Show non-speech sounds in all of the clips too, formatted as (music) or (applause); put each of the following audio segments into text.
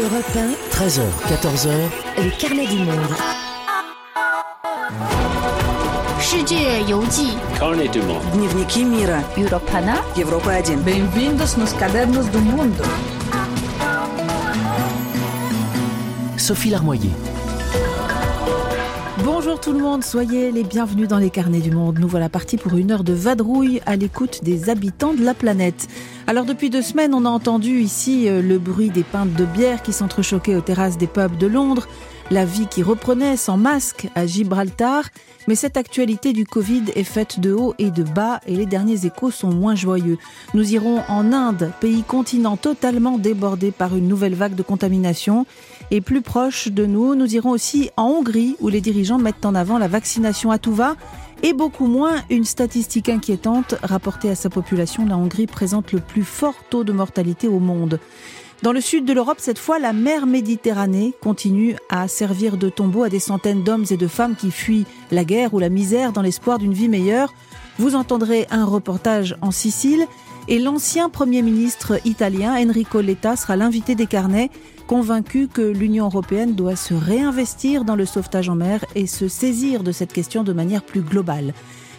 Europe 13h, 14h, le carnet du monde. Carnet du monde. Дневники мира. Europa 1. Европа 1. Nos cadernos du mundo. Sophie Larmoyer. Tout le monde, soyez les bienvenus dans les carnets du monde. Nous voilà partis pour une heure de vadrouille à l'écoute des habitants de la planète. Alors depuis deux semaines, on a entendu ici euh, le bruit des pintes de bière qui s'entrechoquaient aux terrasses des pubs de Londres, la vie qui reprenait sans masque à Gibraltar, mais cette actualité du Covid est faite de haut et de bas et les derniers échos sont moins joyeux. Nous irons en Inde, pays continent totalement débordé par une nouvelle vague de contamination. Et plus proche de nous, nous irons aussi en Hongrie où les dirigeants mettent en avant la vaccination à tout va et beaucoup moins une statistique inquiétante rapportée à sa population. La Hongrie présente le plus fort taux de mortalité au monde. Dans le sud de l'Europe, cette fois, la mer Méditerranée continue à servir de tombeau à des centaines d'hommes et de femmes qui fuient la guerre ou la misère dans l'espoir d'une vie meilleure. Vous entendrez un reportage en Sicile et l'ancien Premier ministre italien Enrico Letta sera l'invité des carnets, convaincu que l'Union européenne doit se réinvestir dans le sauvetage en mer et se saisir de cette question de manière plus globale.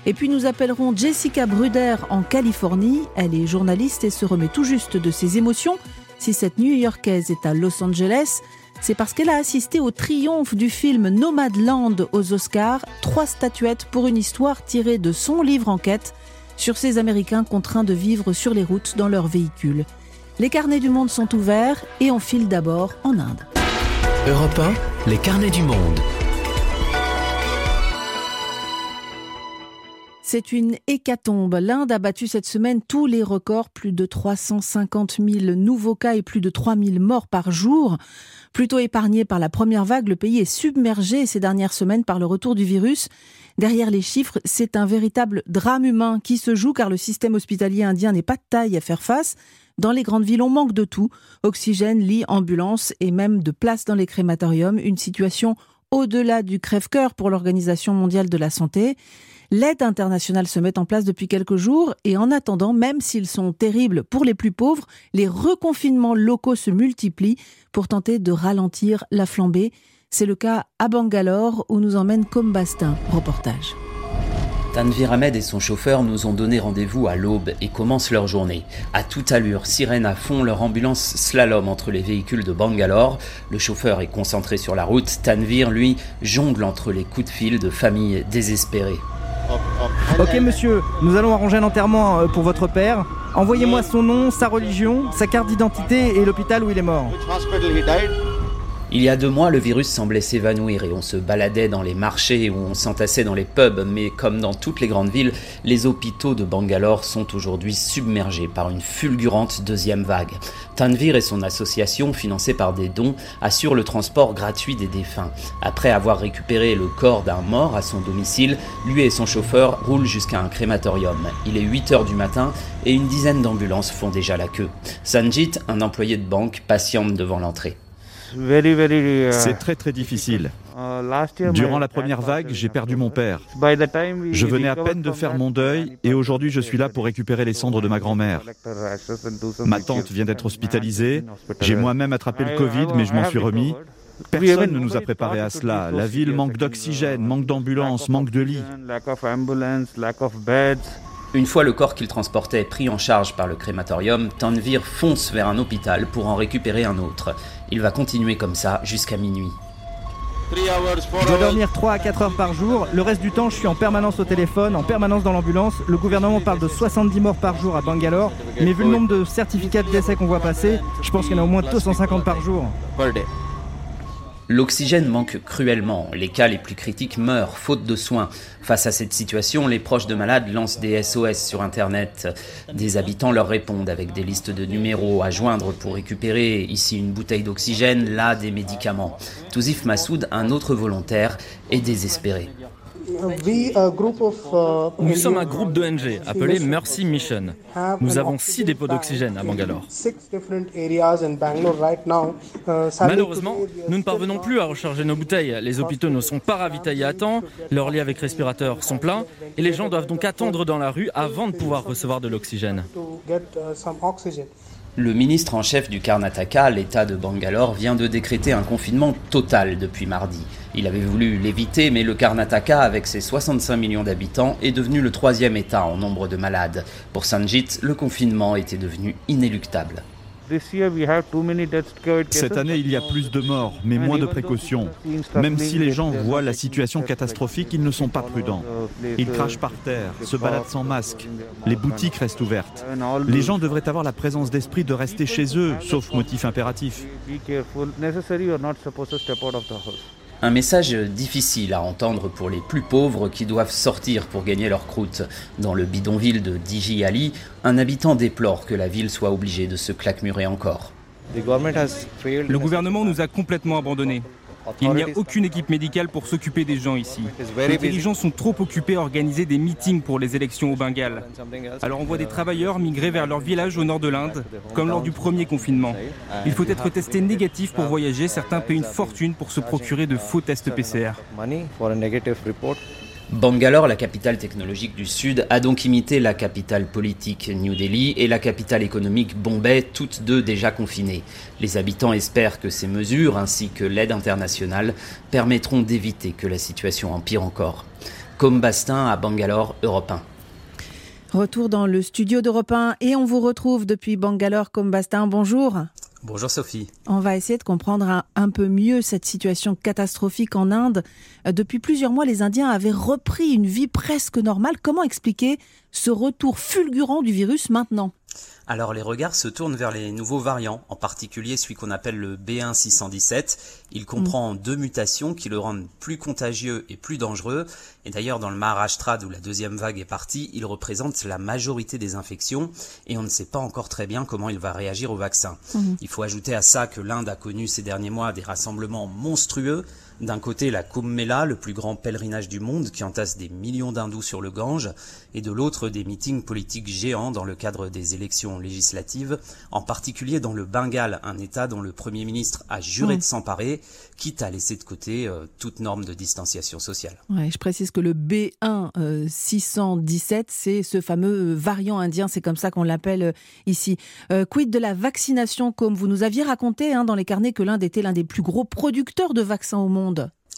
Et puis nous appellerons Jessica Bruder en Californie. Elle est journaliste et se remet tout juste de ses émotions. Si cette New-Yorkaise est à Los Angeles, c'est parce qu'elle a assisté au triomphe du film Nomadland aux Oscars, trois statuettes pour une histoire tirée de son livre enquête sur ces Américains contraints de vivre sur les routes dans leurs véhicules. Les carnets du monde sont ouverts et on file d'abord en Inde. Europe 1, les carnets du monde. C'est une hécatombe. L'Inde a battu cette semaine tous les records, plus de 350 000 nouveaux cas et plus de 3 000 morts par jour. Plutôt épargné par la première vague, le pays est submergé ces dernières semaines par le retour du virus. Derrière les chiffres, c'est un véritable drame humain qui se joue car le système hospitalier indien n'est pas de taille à faire face. Dans les grandes villes, on manque de tout. Oxygène, lits, ambulances et même de place dans les crématoriums. Une situation au-delà du crève-cœur pour l'Organisation mondiale de la santé. L'aide internationale se met en place depuis quelques jours et en attendant, même s'ils sont terribles pour les plus pauvres, les reconfinements locaux se multiplient pour tenter de ralentir la flambée. C'est le cas à Bangalore où nous emmène Combastin. Reportage. Tanvir Ahmed et son chauffeur nous ont donné rendez-vous à l'aube et commencent leur journée. À toute allure, sirène à fond, leur ambulance slalom entre les véhicules de Bangalore. Le chauffeur est concentré sur la route. Tanvir, lui, jongle entre les coups de fil de familles désespérées. Ok monsieur, nous allons arranger un enterrement euh, pour votre père. Envoyez-moi son nom, sa religion, sa carte d'identité et l'hôpital où il est mort. Il y a deux mois, le virus semblait s'évanouir et on se baladait dans les marchés ou on s'entassait dans les pubs, mais comme dans toutes les grandes villes, les hôpitaux de Bangalore sont aujourd'hui submergés par une fulgurante deuxième vague. Tanvir et son association, financée par des dons, assurent le transport gratuit des défunts. Après avoir récupéré le corps d'un mort à son domicile, lui et son chauffeur roulent jusqu'à un crématorium. Il est 8 heures du matin et une dizaine d'ambulances font déjà la queue. Sanjit, un employé de banque, patiente devant l'entrée. C'est très très difficile. Durant la première vague, j'ai perdu mon père. Je venais à peine de faire mon deuil et aujourd'hui je suis là pour récupérer les cendres de ma grand-mère. Ma tante vient d'être hospitalisée. J'ai moi-même attrapé le Covid mais je m'en suis remis. Personne ne nous a préparé à cela. La ville manque d'oxygène, manque d'ambulances, manque de lits. Une fois le corps qu'il transportait pris en charge par le crématorium, Tanvir fonce vers un hôpital pour en récupérer un autre. Il va continuer comme ça jusqu'à minuit. Je dois dormir 3 à 4 heures par jour. Le reste du temps, je suis en permanence au téléphone, en permanence dans l'ambulance. Le gouvernement parle de 70 morts par jour à Bangalore. Mais vu le nombre de certificats de décès qu'on voit passer, je pense qu'il y en a au moins 250 par jour. L'oxygène manque cruellement. Les cas les plus critiques meurent, faute de soins. Face à cette situation, les proches de malades lancent des SOS sur Internet. Des habitants leur répondent avec des listes de numéros à joindre pour récupérer ici une bouteille d'oxygène, là des médicaments. Touzif Massoud, un autre volontaire, est désespéré. Nous sommes un groupe d'ONG appelé Mercy Mission. Nous avons six dépôts d'oxygène à Bangalore. Malheureusement, nous ne parvenons plus à recharger nos bouteilles. Les hôpitaux ne sont pas ravitaillés à temps, leurs lits avec respirateurs sont pleins et les gens doivent donc attendre dans la rue avant de pouvoir recevoir de l'oxygène. Le ministre en chef du Karnataka, l'État de Bangalore, vient de décréter un confinement total depuis mardi. Il avait voulu l'éviter, mais le Karnataka, avec ses 65 millions d'habitants, est devenu le troisième État en nombre de malades. Pour Sanjit, le confinement était devenu inéluctable. Cette année, il y a plus de morts, mais moins de précautions. Même si les gens voient la situation catastrophique, ils ne sont pas prudents. Ils crachent par terre, se baladent sans masque. Les boutiques restent ouvertes. Les gens devraient avoir la présence d'esprit de rester chez eux, sauf motif impératif. Un message difficile à entendre pour les plus pauvres qui doivent sortir pour gagner leur croûte. Dans le bidonville de Diji Ali, un habitant déplore que la ville soit obligée de se claquemurer encore. Le gouvernement nous a complètement abandonnés. Il n'y a aucune équipe médicale pour s'occuper des gens ici. Les dirigeants sont trop occupés à organiser des meetings pour les élections au Bengale. Alors on voit des travailleurs migrer vers leur village au nord de l'Inde, comme lors du premier confinement. Il faut être testé négatif pour voyager. Certains paient une fortune pour se procurer de faux tests PCR. Bangalore, la capitale technologique du Sud, a donc imité la capitale politique New Delhi et la capitale économique Bombay, toutes deux déjà confinées. Les habitants espèrent que ces mesures, ainsi que l'aide internationale, permettront d'éviter que la situation empire encore. Comme Bastin à Bangalore, Europe 1. Retour dans le studio d'Europe 1 et on vous retrouve depuis Bangalore comme Bastin. Bonjour. Bonjour Sophie. On va essayer de comprendre un, peu mieux cette situation catastrophique en Inde. Euh, depuis plusieurs mois, les Indiens avaient repris une vie presque normale. Comment expliquer ce retour fulgurant du virus maintenant? Alors les regards se tournent vers les nouveaux variants, en particulier celui qu'on appelle le B1617. Il comprend mm. deux mutations qui le rendent plus contagieux et plus dangereux. Et d'ailleurs dans le Maharashtra d'où la deuxième vague est partie, il représente la majorité des infections et on ne sait pas encore très bien comment il va réagir au vaccin. Mm. Il faut ajouter à ça que l'Inde a connu ces derniers mois des rassemblements monstrueux d'un côté, la Kumbh Mela, le plus grand pèlerinage du monde qui entasse des millions d'hindous sur le Gange, et de l'autre, des meetings politiques géants dans le cadre des élections législatives, en particulier dans le Bengale, un État dont le Premier ministre a juré de s'emparer, quitte à laisser de côté euh, toute norme de distanciation sociale. je précise que le B1 617, euh, c'est ce fameux variant indien, c'est comme ça qu'on l'appelle euh, ici. quid de la vaccination, comme vous nous aviez raconté hein, dans les carnets que l'Inde était l'un des plus gros producteurs de vaccins au monde?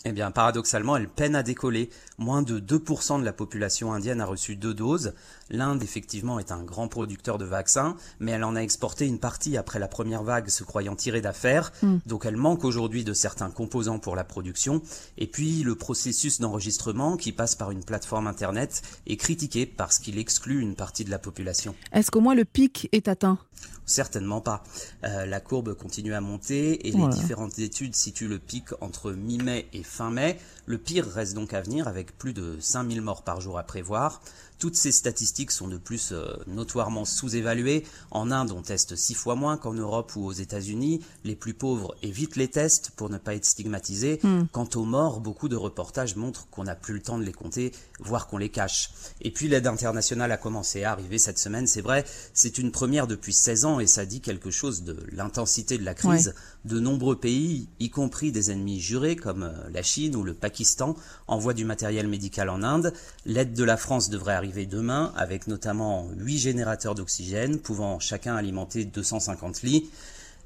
Eh bien, paradoxalement, elle peine à décoller. Moins de 2% de la population indienne a reçu deux doses. L'Inde, effectivement, est un grand producteur de vaccins, mais elle en a exporté une partie après la première vague, se croyant tirée d'affaires. Hmm. Donc, elle manque aujourd'hui de certains composants pour la production. Et puis, le processus d'enregistrement, qui passe par une plateforme Internet, est critiqué parce qu'il exclut une partie de la population. Est-ce qu'au moins le pic est atteint? Certainement pas. Euh, la courbe continue à monter et les différentes études situent le pic entre mi-mai et fin mai. Le pire reste donc à venir avec plus de 5000 morts par jour à prévoir. Toutes ces statistiques sont de plus euh, notoirement sous-évaluées. En Inde, on teste six fois moins qu'en Europe ou aux États-Unis. Les plus pauvres évitent les tests pour ne pas être stigmatisés. Hmm. Quant aux morts, beaucoup de reportages montrent qu'on n'a plus le temps de les compter, voire qu'on les cache. Et puis l'aide internationale a commencé à arriver cette semaine, c'est vrai. C'est une première depuis 16 ans et ça dit quelque chose de l'intensité de la crise. De nombreux pays, y compris des ennemis jurés comme euh, la Chine ou le Pakistan, envoient du matériel médical en Inde. L'aide de la France devrait arriver demain, avec notamment 8 générateurs d'oxygène, pouvant chacun alimenter 250 lits.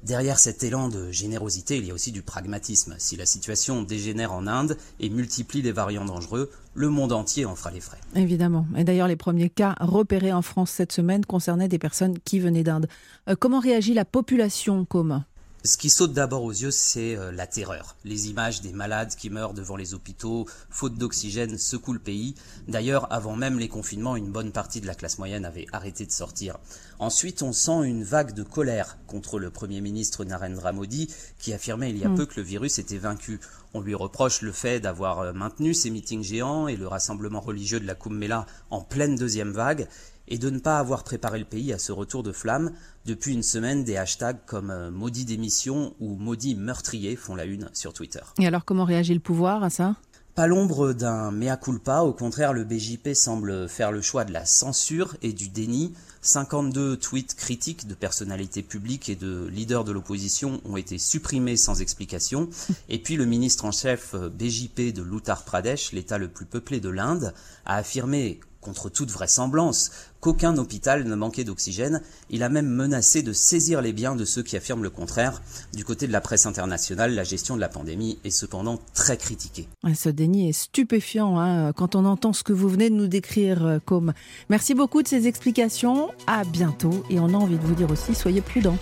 Derrière cet élan de générosité, il y a aussi du pragmatisme. Si la situation dégénère en Inde et multiplie les variants dangereux, le monde entier en fera les frais. Évidemment. Et d'ailleurs, les premiers cas repérés en France cette semaine concernaient des personnes qui venaient d'Inde. Euh, comment réagit la population, comme ce qui saute d'abord aux yeux, c'est euh, la terreur. Les images des malades qui meurent devant les hôpitaux, faute d'oxygène, secouent le pays. D'ailleurs, avant même les confinements, une bonne partie de la classe moyenne avait arrêté de sortir. Ensuite, on sent une vague de colère contre le Premier ministre Narendra Modi, qui affirmait il y a mm. peu que le virus était vaincu. On lui reproche le fait d'avoir euh, maintenu ces meetings géants et le rassemblement religieux de la Kumbh Mela en pleine deuxième vague et de ne pas avoir préparé le pays à ce retour de flamme. Depuis une semaine, des hashtags comme euh, maudit démission ou maudit meurtrier font la une sur Twitter. Et alors comment réagit le pouvoir à ça? Pas l'ombre d'un mea culpa, au contraire le BJP semble faire le choix de la censure et du déni. 52 tweets critiques de personnalités publiques et de leaders de l'opposition ont été supprimés sans explication. (laughs) Et puis le ministre en chef euh, BJP de l'Uttar Pradesh, l'état le plus peuplé de l'Inde, a affirmé contre toute vraisemblance, qu'aucun hôpital ne manquait d'oxygène. Il a même menacé de saisir les biens de ceux qui affirment le contraire. Du côté de la presse internationale, la gestion de la pandémie est cependant très critiquée. Ce déni est stupéfiant hein, quand on entend ce que vous venez de nous décrire, euh, comme. Merci beaucoup de ces explications. À bientôt. Et on a envie de vous dire aussi, soyez prudents.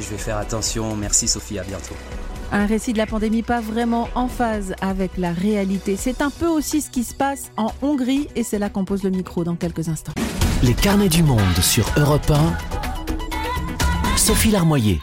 Je vais faire attention. Merci Sophie, à bientôt. Un récit de la pandémie pas vraiment en phase avec la réalité. C'est un peu aussi ce qui se passe en Hongrie et c'est là qu'on pose le micro dans quelques instants. Les carnets du monde sur Europe 1. Sophie Larmoyer.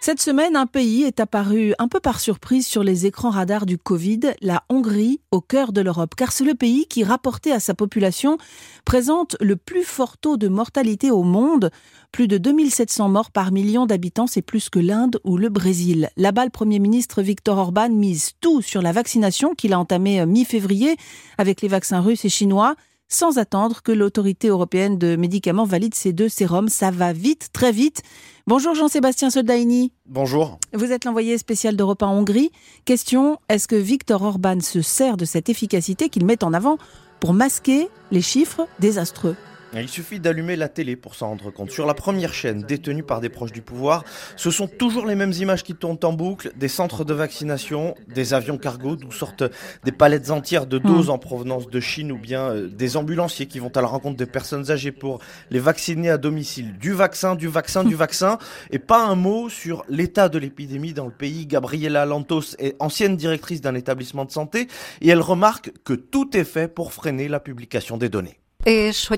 Cette semaine, un pays est apparu un peu par surprise sur les écrans radars du Covid, la Hongrie, au cœur de l'Europe, car c'est le pays qui, rapporté à sa population, présente le plus fort taux de mortalité au monde. Plus de 2700 morts par million d'habitants, c'est plus que l'Inde ou le Brésil. Là-bas, le Premier ministre Viktor Orban mise tout sur la vaccination qu'il a entamée euh, mi-février avec les vaccins russes et chinois sans attendre que l'autorité européenne de médicaments valide ces deux sérums. Ça va vite, très vite. Bonjour Jean-Sébastien Soldaini. Bonjour. Vous êtes l'envoyé spécial d'Europe en Hongrie. Question, est-ce que Viktor Orban se sert de cette efficacité qu'il met en avant pour masquer les chiffres désastreux? Il suffit d'allumer la télé pour s'en rendre compte. Sur la première chaîne, détenue par des proches du pouvoir, ce sont toujours les mêmes images qui tournent en boucle, des centres de vaccination, des avions cargo d'où sortent des palettes entières de doses hmm. en provenance de Chine ou bien euh, des ambulanciers qui vont à la rencontre des personnes âgées pour les vacciner à domicile. Du vaccin, du vaccin, du (laughs) vaccin, et pas un mot sur l'état de l'épidémie dans le pays. Gabriela Lantos est ancienne directrice d'un établissement de santé et elle remarque que tout est fait pour freiner la publication des données. Sur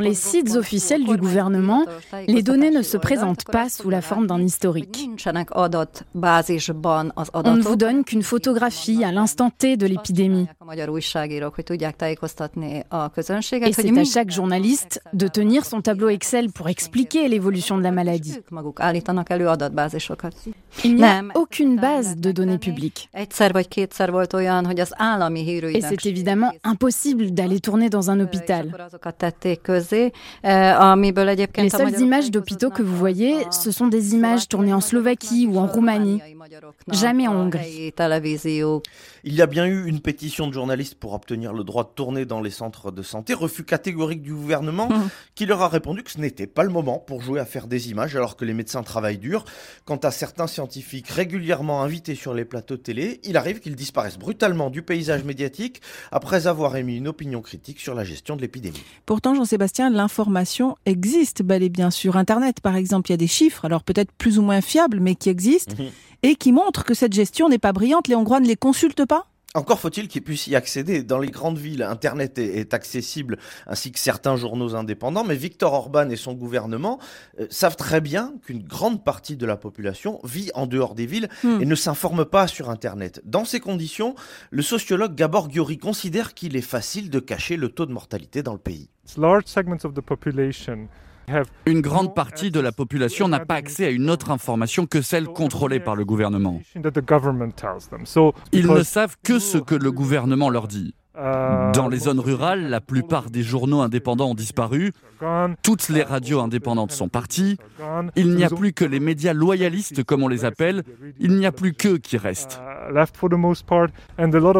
les sites officiels du gouvernement, les données ne se présentent pas sous la forme d'un historique. On ne vous donne qu'une photographie à l'instant T de l'épidémie. Et c'est à chaque journaliste de tenir son tableau Excel pour expliquer l'évolution de la maladie. Il n'y a aucune base de données publiques. Et c'est évidemment impossible d'aller tourner dans un hôpital. Les seules images d'hôpitaux que vous voyez, ce sont des images tournées en Slovaquie ou en Roumanie, jamais en Hongrie. Il y a bien eu une pétition de journalistes pour obtenir le droit de tourner dans les centres de santé, refus catégorique du gouvernement hum. qui leur a répondu que ce n'était pas le moment pour jouer à faire des images alors que les médecins travaillent dur. Quant à certains scientifiques régulièrement invités sur les plateaux télé, il arrive qu'ils disparaissent brutalement du paysage médiatique après avoir émis une opinion critique sur la gestion de l'épidémie. Pourtant, Jean-Sébastien, l'information existe bel et bien sur Internet. Par exemple, il y a des chiffres, alors peut-être plus ou moins fiables, mais qui existent, mhm. Et qui montrent que cette gestion n'est pas brillante. Les Hongrois ne les consultent pas? Encore faut-il qu'ils puissent y accéder. Dans les grandes villes, Internet est, accessible, ainsi que certains journaux indépendants, mais Victor Orban et son gouvernement euh, savent très bien qu'une grande partie de la population vit en dehors des villes hmm. et ne s'informe pas sur Internet. Dans ces conditions, le sociologue Gabor Gyori considère qu'il est facile de cacher le taux de mortalité dans le pays. Une grande partie de la population n'a pas accès à une autre information que celle contrôlée par le gouvernement. Ils ne savent que ce que le gouvernement leur dit. Dans les zones rurales, la plupart des journaux indépendants ont disparu, toutes les radios indépendantes sont parties, il n'y a plus que les médias loyalistes, comme on les appelle, il n'y a plus qu'eux qui restent.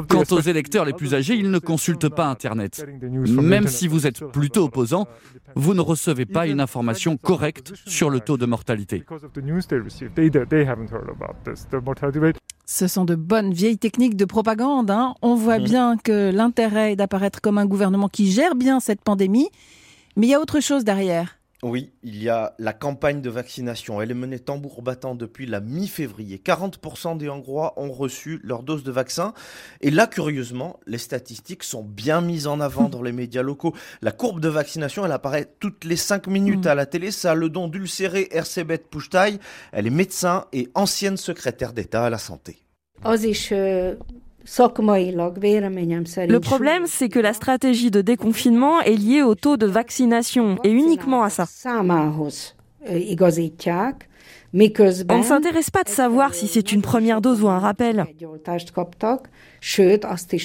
Quant aux électeurs les plus âgés, ils ne consultent pas Internet. Même si vous êtes plutôt opposant, vous ne recevez pas une information correcte sur le taux de mortalité. Ce sont de bonnes vieilles techniques de propagande. Hein. On voit mm. bien que l'intérêt est d'apparaître comme un gouvernement qui gère bien cette pandémie, mais il y a autre chose derrière. Oui, il y a la campagne de vaccination. Elle est menée tambour battant depuis la mi-février. 40% des Hongrois ont reçu leur dose de vaccin. Et là, curieusement, les statistiques sont bien mises en avant dans les médias locaux. La courbe de vaccination, elle apparaît toutes les 5 minutes mm. à la télé. Ça a le don d'ulcérer Ersebet Pushtai. Elle est médecin et ancienne secrétaire d'État à la santé. Le problème, c'est que la stratégie de déconfinement est liée au taux de vaccination et uniquement à ça. On ne s'intéresse pas de savoir si c'est une première dose ou un rappel.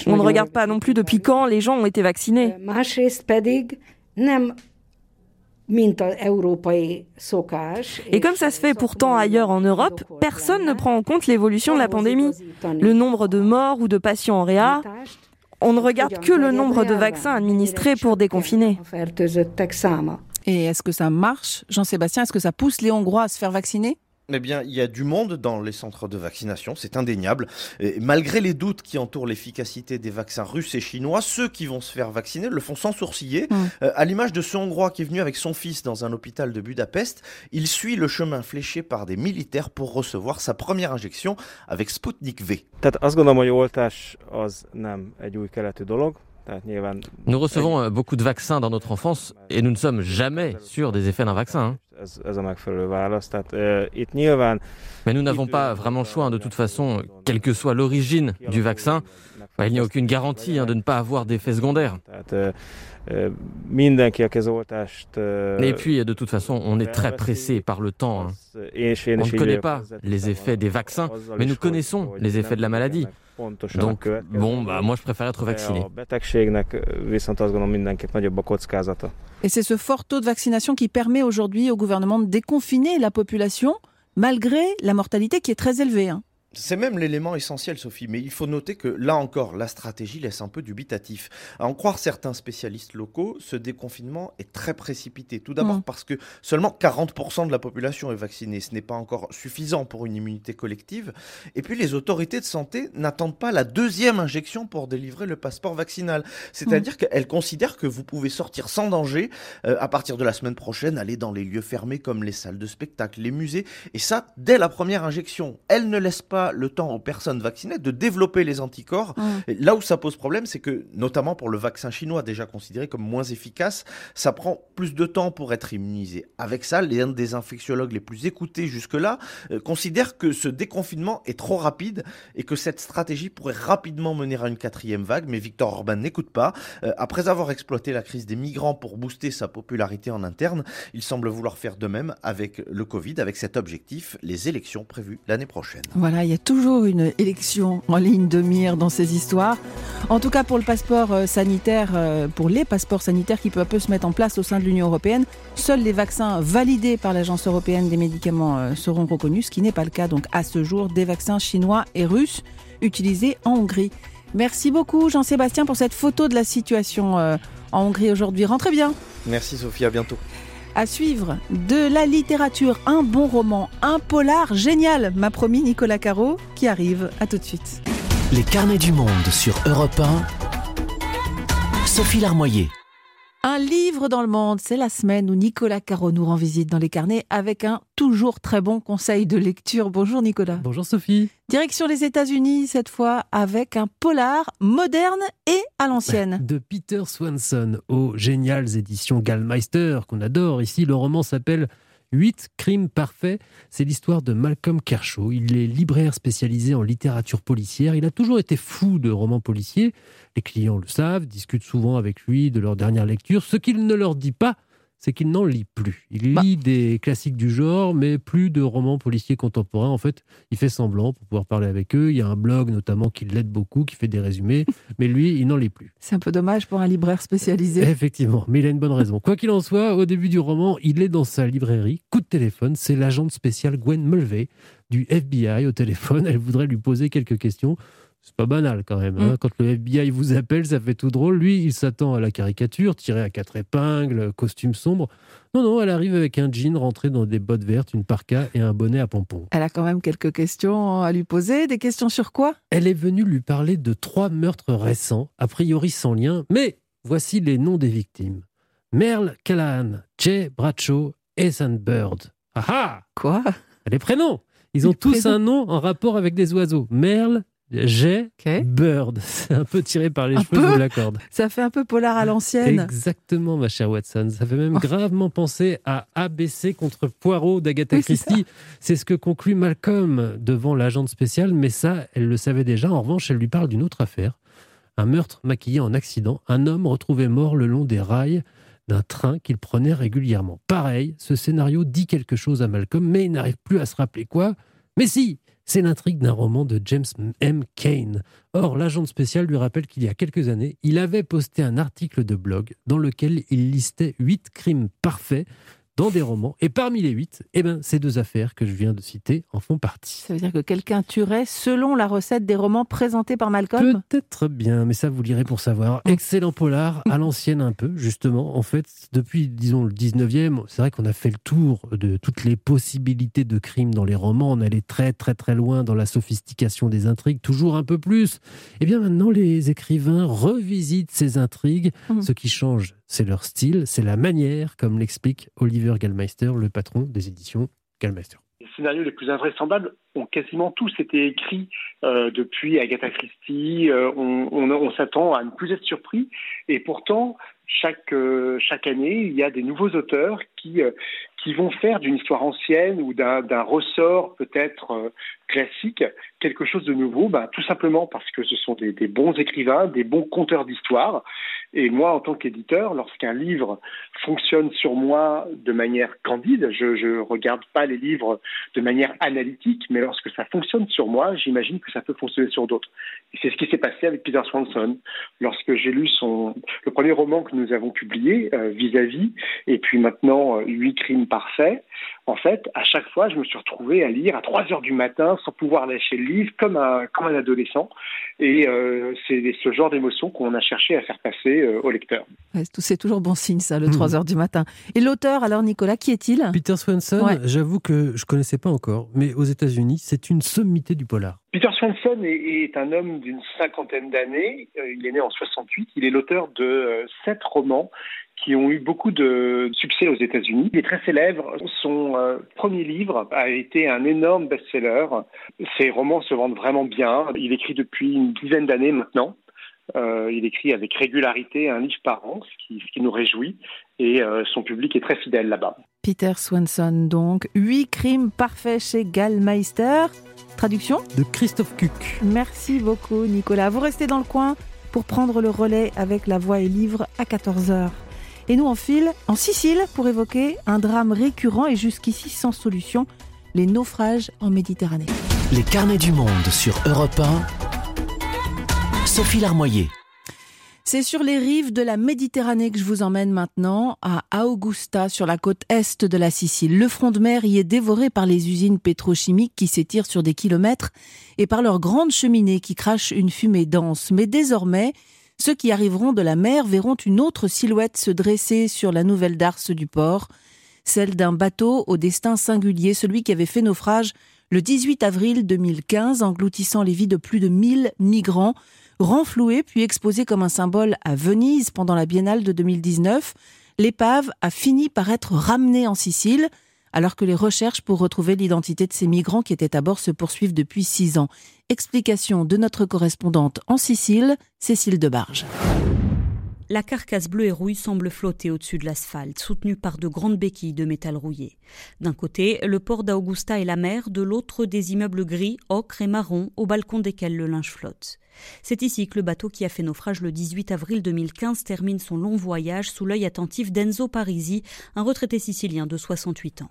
On ne regarde pas non plus depuis quand les gens ont été vaccinés. Et comme ça se fait pourtant ailleurs en Europe, personne ne prend en compte l'évolution de la pandémie, le nombre de morts ou de patients en réa. On ne regarde que le nombre de vaccins administrés pour déconfiner. Et est-ce que ça marche, Jean-Sébastien Est-ce que ça pousse les Hongrois à se faire vacciner? Eh bien, il y a du monde dans les centres de vaccination, c'est indéniable. Et malgré les doutes qui entourent l'efficacité des vaccins russes et chinois, ceux qui vont se faire vacciner le font sans sourciller. Mmh. Euh, à l'image de ce Hongrois qui est venu avec son fils dans un hôpital de Budapest, il suit le chemin fléché par des militaires pour recevoir sa première injection avec Sputnik V. Nous recevons euh, beaucoup de vaccins dans notre enfance et nous ne sommes jamais sûrs des effets d'un vaccin. Hein. Mais nous n'avons pas vraiment le choix, hein, de toute façon, quelle que soit l'origine du vaccin, bah, il n'y a aucune garantie hein, de ne pas avoir d'effets secondaires. Et puis, de toute façon, on est très pressé par le temps. On ne connaît pas les effets des vaccins, mais nous connaissons les effets de la maladie. Donc, bon, bah, moi je préfère être vacciné. Et c'est ce fort taux de vaccination qui permet aujourd'hui au gouvernement de déconfiner la population, malgré la mortalité qui est très élevée. Hein. C'est même l'élément essentiel, Sophie, mais il faut noter que là encore, la stratégie laisse un peu dubitatif. À en croire certains spécialistes locaux, ce déconfinement est très précipité. Tout d'abord mmh. parce que seulement 40% de la population est vaccinée. Ce n'est pas encore suffisant pour une immunité collective. Et puis les autorités de santé n'attendent pas la deuxième injection pour délivrer le passeport vaccinal. C'est-à-dire mmh. qu'elles considèrent que vous pouvez sortir sans danger euh, à partir de la semaine prochaine, aller dans les lieux fermés comme les salles de spectacle, les musées. Et ça, dès la première injection. Elles ne laissent pas le temps aux personnes vaccinées de développer les anticorps. Là où ça pose problème, c'est que, notamment pour le vaccin chinois, déjà considéré comme moins efficace, ça prend plus de temps pour être immunisé. Avec ça, l'un des infectiologues les plus écoutés jusque-là euh, considère que ce déconfinement est trop rapide et que cette stratégie pourrait rapidement mener à une quatrième vague. Mais Victor Orban n'écoute pas. Euh, après avoir exploité la crise des migrants pour booster sa popularité en interne, il semble vouloir faire de même avec le Covid, avec cet objectif, les élections prévues l'année prochaine. Voilà, il y a toujours une élection en ligne de mire dans ces histoires. En tout cas, pour le passeport euh, sanitaire, euh, pour les passeports sanitaires qui peu à peu se mettre en place au sein de l'Union européenne, seuls les vaccins validés par l'Agence européenne des médicaments euh, seront reconnus, ce qui n'est pas le cas donc à ce jour des vaccins chinois et russes utilisés en Hongrie. Merci beaucoup Jean-Sébastien pour cette photo de la situation en Hongrie aujourd'hui. Rentrez bien. Merci Sophie, à bientôt. À suivre, de la littérature, un bon roman, un polar génial, m'a promis Nicolas Caro, qui arrive. À tout de suite. Les carnets du monde sur Europe 1. Sophie Larmoyer. Un livre dans le monde, c'est la semaine où Nicolas Caro nous rend visite dans les carnets avec un toujours très bon conseil de lecture. Bonjour Nicolas. Bonjour Sophie. Direction les États-Unis cette fois avec un polar moderne et à l'ancienne. (laughs) De Peter Swanson aux géniales éditions Gallmeister qu'on adore. Ici, le roman s'appelle 8 crimes parfaits, c'est l'histoire de Malcolm Kershaw. Il est libraire spécialisé en littérature policière. Il a toujours été fou de romans policiers. Les clients le savent, discutent souvent avec lui de leur dernière lecture. Ce qu'il ne leur dit pas, c'est qu'il n'en lit plus. Il bah. lit des classiques du genre, mais plus de romans policiers contemporains. En fait, il fait semblant pour pouvoir parler avec eux. Il y a un blog notamment qui l'aide beaucoup, qui fait des résumés, (laughs) mais lui, il n'en lit plus. C'est un peu dommage pour un libraire spécialisé. Effectivement, mais il a une bonne raison. Quoi qu'il en soit, au début du roman, il est dans sa librairie. Coup de téléphone, c'est l'agente spéciale Gwen Mulvey du FBI au téléphone. Elle voudrait lui poser quelques questions. C'est pas banal quand même. Hein. Mm. Quand le FBI vous appelle, ça fait tout drôle. Lui, il s'attend à la caricature, tiré à quatre épingles, costume sombre. Non, non, elle arrive avec un jean rentré dans des bottes vertes, une parka et un bonnet à pompons. Elle a quand même quelques questions à lui poser. Des questions sur quoi? Elle est venue lui parler de trois meurtres récents, a priori sans lien, mais voici les noms des victimes. Merle Callahan, Jay Bradshaw et Sandbird. Ah ah Quoi? Les prénoms Ils ont tous un nom en rapport avec des oiseaux. Merle, j'ai Bird. (laughs) C'est un peu tiré par les cheveux, je vous l'accorde. Ça fait un peu polar à l'ancienne. Exactement, ma chère Watson. Ça fait même oh. gravement penser à ABC contre Poirot d'Agatha Christie. C'est ce que conclut Malcolm devant l'agente spéciale, mais ça, elle le savait déjà. En revanche, elle lui parle d'une autre affaire. Un meurtre maquillé en accident. Un homme retrouvé mort le long des rails d'un train qu'il prenait régulièrement. Pareil, ce scénario dit quelque chose à Malcolm, mais il n'arrive plus à se rappeler quoi. Mais si, c'est l'intrigue d'un roman de James M. Kane. Or, l'agent spécial lui rappelle qu'il y a quelques années, il avait posté un article de blog dans lequel il listait huit crimes parfaits dans des romans. Et parmi les huit, eh ben, ces deux affaires que je viens de citer en font partie. Ça veut dire que quelqu'un tuerait selon la recette des romans présentés par Malcolm? Peut-être bien, mais ça vous lirez pour savoir. Excellent polar, à l'ancienne un peu, justement. En fait, depuis, disons, le 19e, c'est vrai qu'on a fait le tour de toutes les possibilités de crimes dans les romans. On allait très, très, très loin dans la sophistication des intrigues, toujours un peu plus. Et eh bien maintenant, les écrivains revisitent ces intrigues. Mmh. Ce qui change, c'est leur style, c'est la manière, comme l'explique Oliver Gallmeister, le patron des éditions Gallmeister. Les scénarios les plus invraisemblables ont quasiment tous été écrits euh, depuis Agatha Christie. Euh, on, s'attend à ne plus être surpris. Et pourtant, chaque, euh, chaque année, il y a des nouveaux auteurs qui, qui vont faire d'une histoire ancienne ou d'un ressort peut-être euh, classique quelque chose de nouveau, ben, tout simplement parce que ce sont des, bons écrivains, des bons conteurs d'histoire. Et moi, en tant qu'éditeur, lorsqu'un livre fonctionne sur moi de manière candide, je ne regarde pas les livres de manière analytique, mais lorsque ça fonctionne sur moi, j'imagine que ça peut fonctionner sur d'autres. C'est ce qui s'est passé avec Peter Swanson. Lorsque j'ai lu son, le premier roman que nous avons publié, euh, Vis-à-vis, et puis maintenant, euh, Huit crimes parfait, en fait, à chaque fois, je me suis retrouvé à lire à 3 heures du matin sans pouvoir lâcher le livre comme un, comme un adolescent. Et euh, c'est ce genre d'émotion qu'on a cherché à faire passer euh, au lecteur. c'est toujours bon signe, ça, le 3 mhm. heures du matin. Et l'auteur, alors, Nicolas, qui est-il? Peter Swanson, j'avoue que je ne connaissais pas encore, mais aux États-Unis, c'est une sommité du polar. Peter Swanson est, un homme d'une cinquantaine d'années. Euh, il est né en 68. Il est l'auteur de sept romans qui ont eu beaucoup de succès aux États-Unis. Il est très célèbre. Son euh, premier livre a été un énorme best-seller. Ses romans se vendent vraiment bien. Il écrit depuis une dizaine d'années maintenant. Euh, il écrit avec régularité un livre par an, ce qui, ce qui nous réjouit, et euh, son public est très fidèle là-bas. Peter Swanson, donc, Huit crimes parfaits chez Gallmeister. Traduction? De Christophe Cuc. Merci beaucoup, Nicolas. Vous restez dans le coin pour prendre le relais avec La Voix et Livre à 14h. Et nous, on file en Sicile pour évoquer un drame récurrent et jusqu'ici sans solution, les naufrages en Méditerranée. Les carnets du monde sur Europe 1. Sophie Larmoyer. C'est sur les rives de la Méditerranée que je vous emmène maintenant, à Augusta, sur la côte est de la Sicile. Le front de mer y est dévoré par les usines pétrochimiques qui s'étirent sur des kilomètres et par leurs grandes cheminées qui crachent une fumée dense. Mais désormais, ceux qui arriveront de la mer verront une autre silhouette se dresser sur la nouvelle darse du port, celle d'un bateau au destin singulier, celui qui avait fait naufrage le 18 avril 2015, engloutissant les vies de plus de 1000 migrants, renfloué puis exposé comme un symbole à Venise pendant la biennale de 2019. L'épave a fini par être ramenée en Sicile alors que les recherches pour retrouver l'identité de ces migrants qui étaient à bord se poursuivent depuis six ans. Explication de notre correspondante en Sicile, Cécile Debarge. La carcasse bleue et rouille semble flotter au-dessus de l'asphalte, soutenue par de grandes béquilles de métal rouillé. D'un côté, le port d'Augusta et la mer, de l'autre, des immeubles gris, ocre et marron, au balcon desquels le linge flotte. C'est ici que le bateau qui a fait naufrage le 18 avril 2015 termine son long voyage sous l'œil attentif d'Enzo Parisi, un retraité sicilien de 68 ans.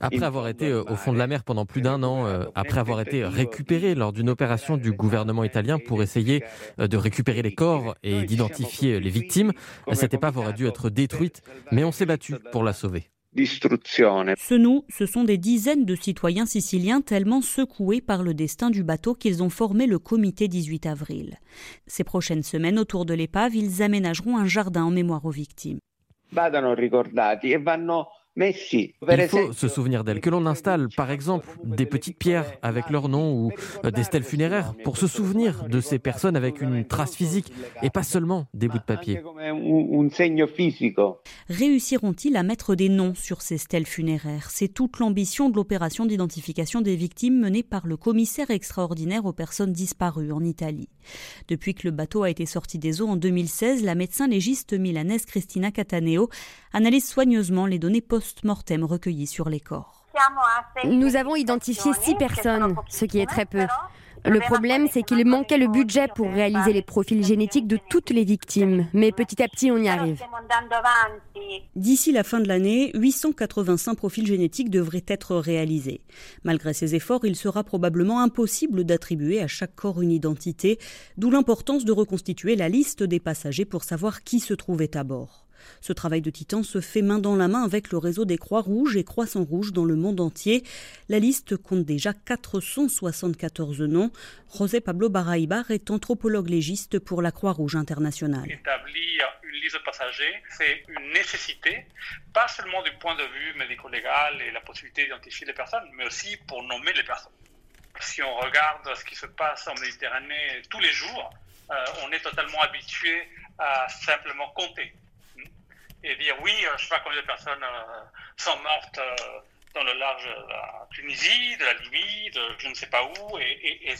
Après avoir été euh, au fond de la mer pendant plus d'un an, euh, après avoir été récupéré lors d'une opération du gouvernement italien pour essayer euh, de récupérer les corps et d'identifier les victimes, cette épave aurait dû être détruite, mais on s'est battu pour la sauver. Ce nous, ce sont des dizaines de citoyens siciliens tellement secoués par le destin du bateau qu'ils ont formé le comité 18 avril. Ces prochaines semaines, autour de l'épave, ils aménageront un jardin en mémoire aux victimes. Il faut se souvenir d'elles, que l'on installe par exemple des petites pierres avec leur nom ou euh, des stèles funéraires pour se souvenir de ces personnes avec une trace physique et pas seulement des bouts de papier. Réussiront-ils à mettre des noms sur ces stèles funéraires? C'est toute l'ambition de l'opération d'identification des victimes menée par le commissaire extraordinaire aux personnes disparues en Italie. Depuis que le bateau a été sorti des eaux en 2016, la médecin légiste milanaise Cristina Cataneo analyse soigneusement les données post-mortem recueillies sur les corps. Nous avons identifié six personnes, ce qui est très peu. Le problème, c'est qu'il manquait le budget pour réaliser les profils génétiques de toutes les victimes. Mais petit à petit, on y arrive. D'ici la fin de l'année, 885 profils génétiques devraient être réalisés. Malgré ces efforts, il sera probablement impossible d'attribuer à chaque corps une identité, d'où l'importance de reconstituer la liste des passagers pour savoir qui se trouvait à bord. Ce travail de titan se fait main dans la main avec le réseau des Croix-Rouges et Croissants-Rouges dans le monde entier. La liste compte déjà 474 noms. José Pablo Baraibar est anthropologue légiste pour la Croix-Rouge internationale. Établir une liste de passagers, c'est une nécessité, pas seulement du point de vue médico-légal et la possibilité d'identifier les personnes, mais aussi pour nommer les personnes. Si on regarde ce qui se passe en Méditerranée tous les jours, euh, on est totalement habitué à simplement compter et dire oui, euh, je sais pas combien de personnes euh, sont mortes dans le large de la Tunisie, de la Libye, de je ne sais pas où, et, et,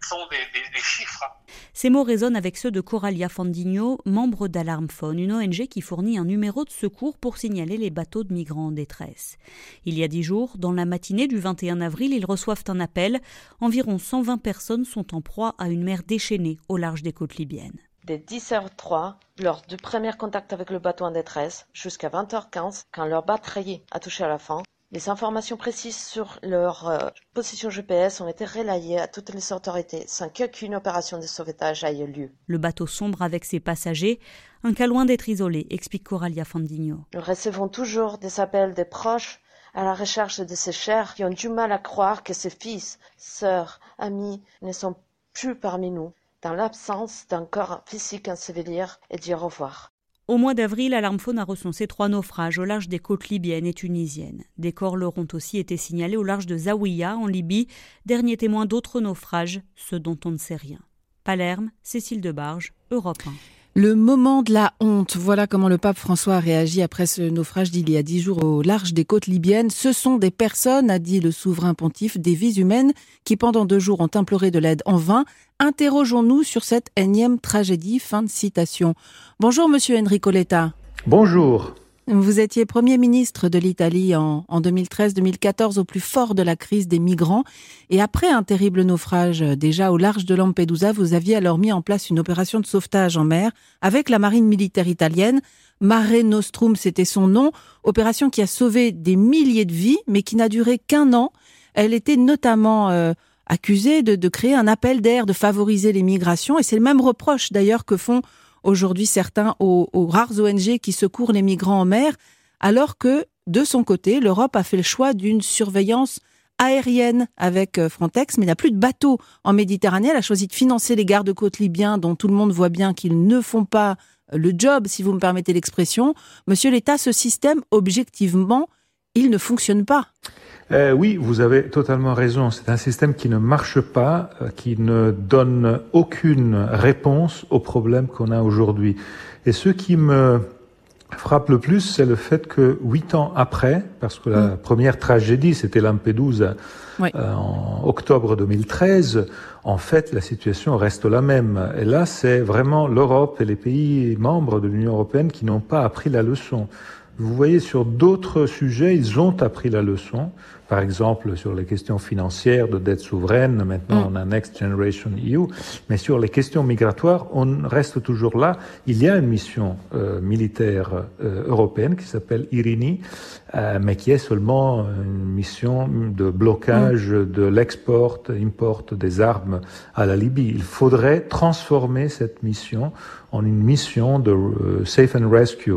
sont des, chiffres. Ces mots résonnent avec ceux de Coralia Fandigno, membre d'Alarmphone, une ONG qui fournit un numéro de secours pour signaler les bateaux de migrants en détresse. Il y a dix jours, dans la matinée du 21 avril, ils reçoivent un appel. Environ 120 personnes sont en proie à une mer déchaînée au large des côtes libyennes. Dès 10h03, lors du premier contact avec le bateau en détresse, jusqu'à 20h15, quand leur batterie a touché à la fin, les informations précises sur leur euh, position GPS ont été relayées à toutes les autorités sans qu'aucune opération de sauvetage ait lieu. Le bateau sombre avec ses passagers, un cas loin d'être isolé, explique Coralia Fandigno. Nous recevons toujours des appels des proches à la recherche de ces chers qui ont du mal à croire que ces fils, sœurs, amis ne sont plus parmi nous, dans l'absence d'un corps physique ensevelir et dire au revoir. Au mois d'avril, Alarmphone a recensé trois naufrages au large des côtes libyennes et tunisiennes. Des corps leur ont aussi été signalés au large de Zawiya, en Libye, dernier témoin d'autres naufrages, ceux dont on ne sait rien. Palerme, Cécile Debarge, Europe 1. Le moment de la honte. Voilà comment le pape François a réagi après ce naufrage d'il y a dix jours au large des côtes libyennes. Ce sont des personnes, a dit le souverain pontife, des vies humaines qui pendant deux jours ont imploré de l'aide en vain. Interrogeons-nous sur cette énième tragédie. Fin de citation. Bonjour, monsieur Enrico Letta. Bonjour. Vous étiez Premier ministre de l'Italie en, 2013-2014 au plus fort de la crise des migrants. Et après un terrible naufrage déjà au large de Lampedusa, vous aviez alors mis en place une opération de sauvetage en mer avec la marine militaire italienne. Mare Nostrum, c'était son nom. Opération qui a sauvé des milliers de vies, mais qui n'a duré qu'un an. Elle était notamment euh, accusée de, de créer un appel d'air, de favoriser les migrations. Et c'est le même reproche d'ailleurs que font aujourd'hui certains aux, rares ONG qui secourent les migrants en mer, alors que, de son côté, l'Europe a fait le choix d'une surveillance aérienne avec euh, Frontex, mais il n'y a plus de bateaux en Méditerranée. Elle a choisi de financer les gardes-côtes libyens, dont tout le monde voit bien qu'ils ne font pas euh, le job, si vous me permettez l'expression. Monsieur l'État, ce système, objectivement, il ne fonctionne pas. Euh, oui, vous avez totalement raison. C'est un système qui ne marche pas, euh, qui ne donne aucune réponse aux problèmes qu'on a aujourd'hui. Et ce qui me frappe le plus, c'est le fait que huit ans après, parce que la mm. première tragédie, c'était Lampedusa euh, en octobre 2013, en fait, la situation reste la même. Et là, c'est vraiment l'Europe et les pays membres de l'Union européenne qui n'ont pas appris la leçon. Vous voyez, sur d'autres sujets, ils ont appris la leçon. Par exemple, sur les questions financières de dette souveraine, maintenant mm. on a Next Generation EU. Mais sur les questions migratoires, on reste toujours là. Il y a une mission euh, militaire euh, européenne qui s'appelle IRINI, euh, mais qui est seulement une mission de blocage mm. de l'export, import des armes à la Libye. Il faudrait transformer cette mission en une mission de safe and rescue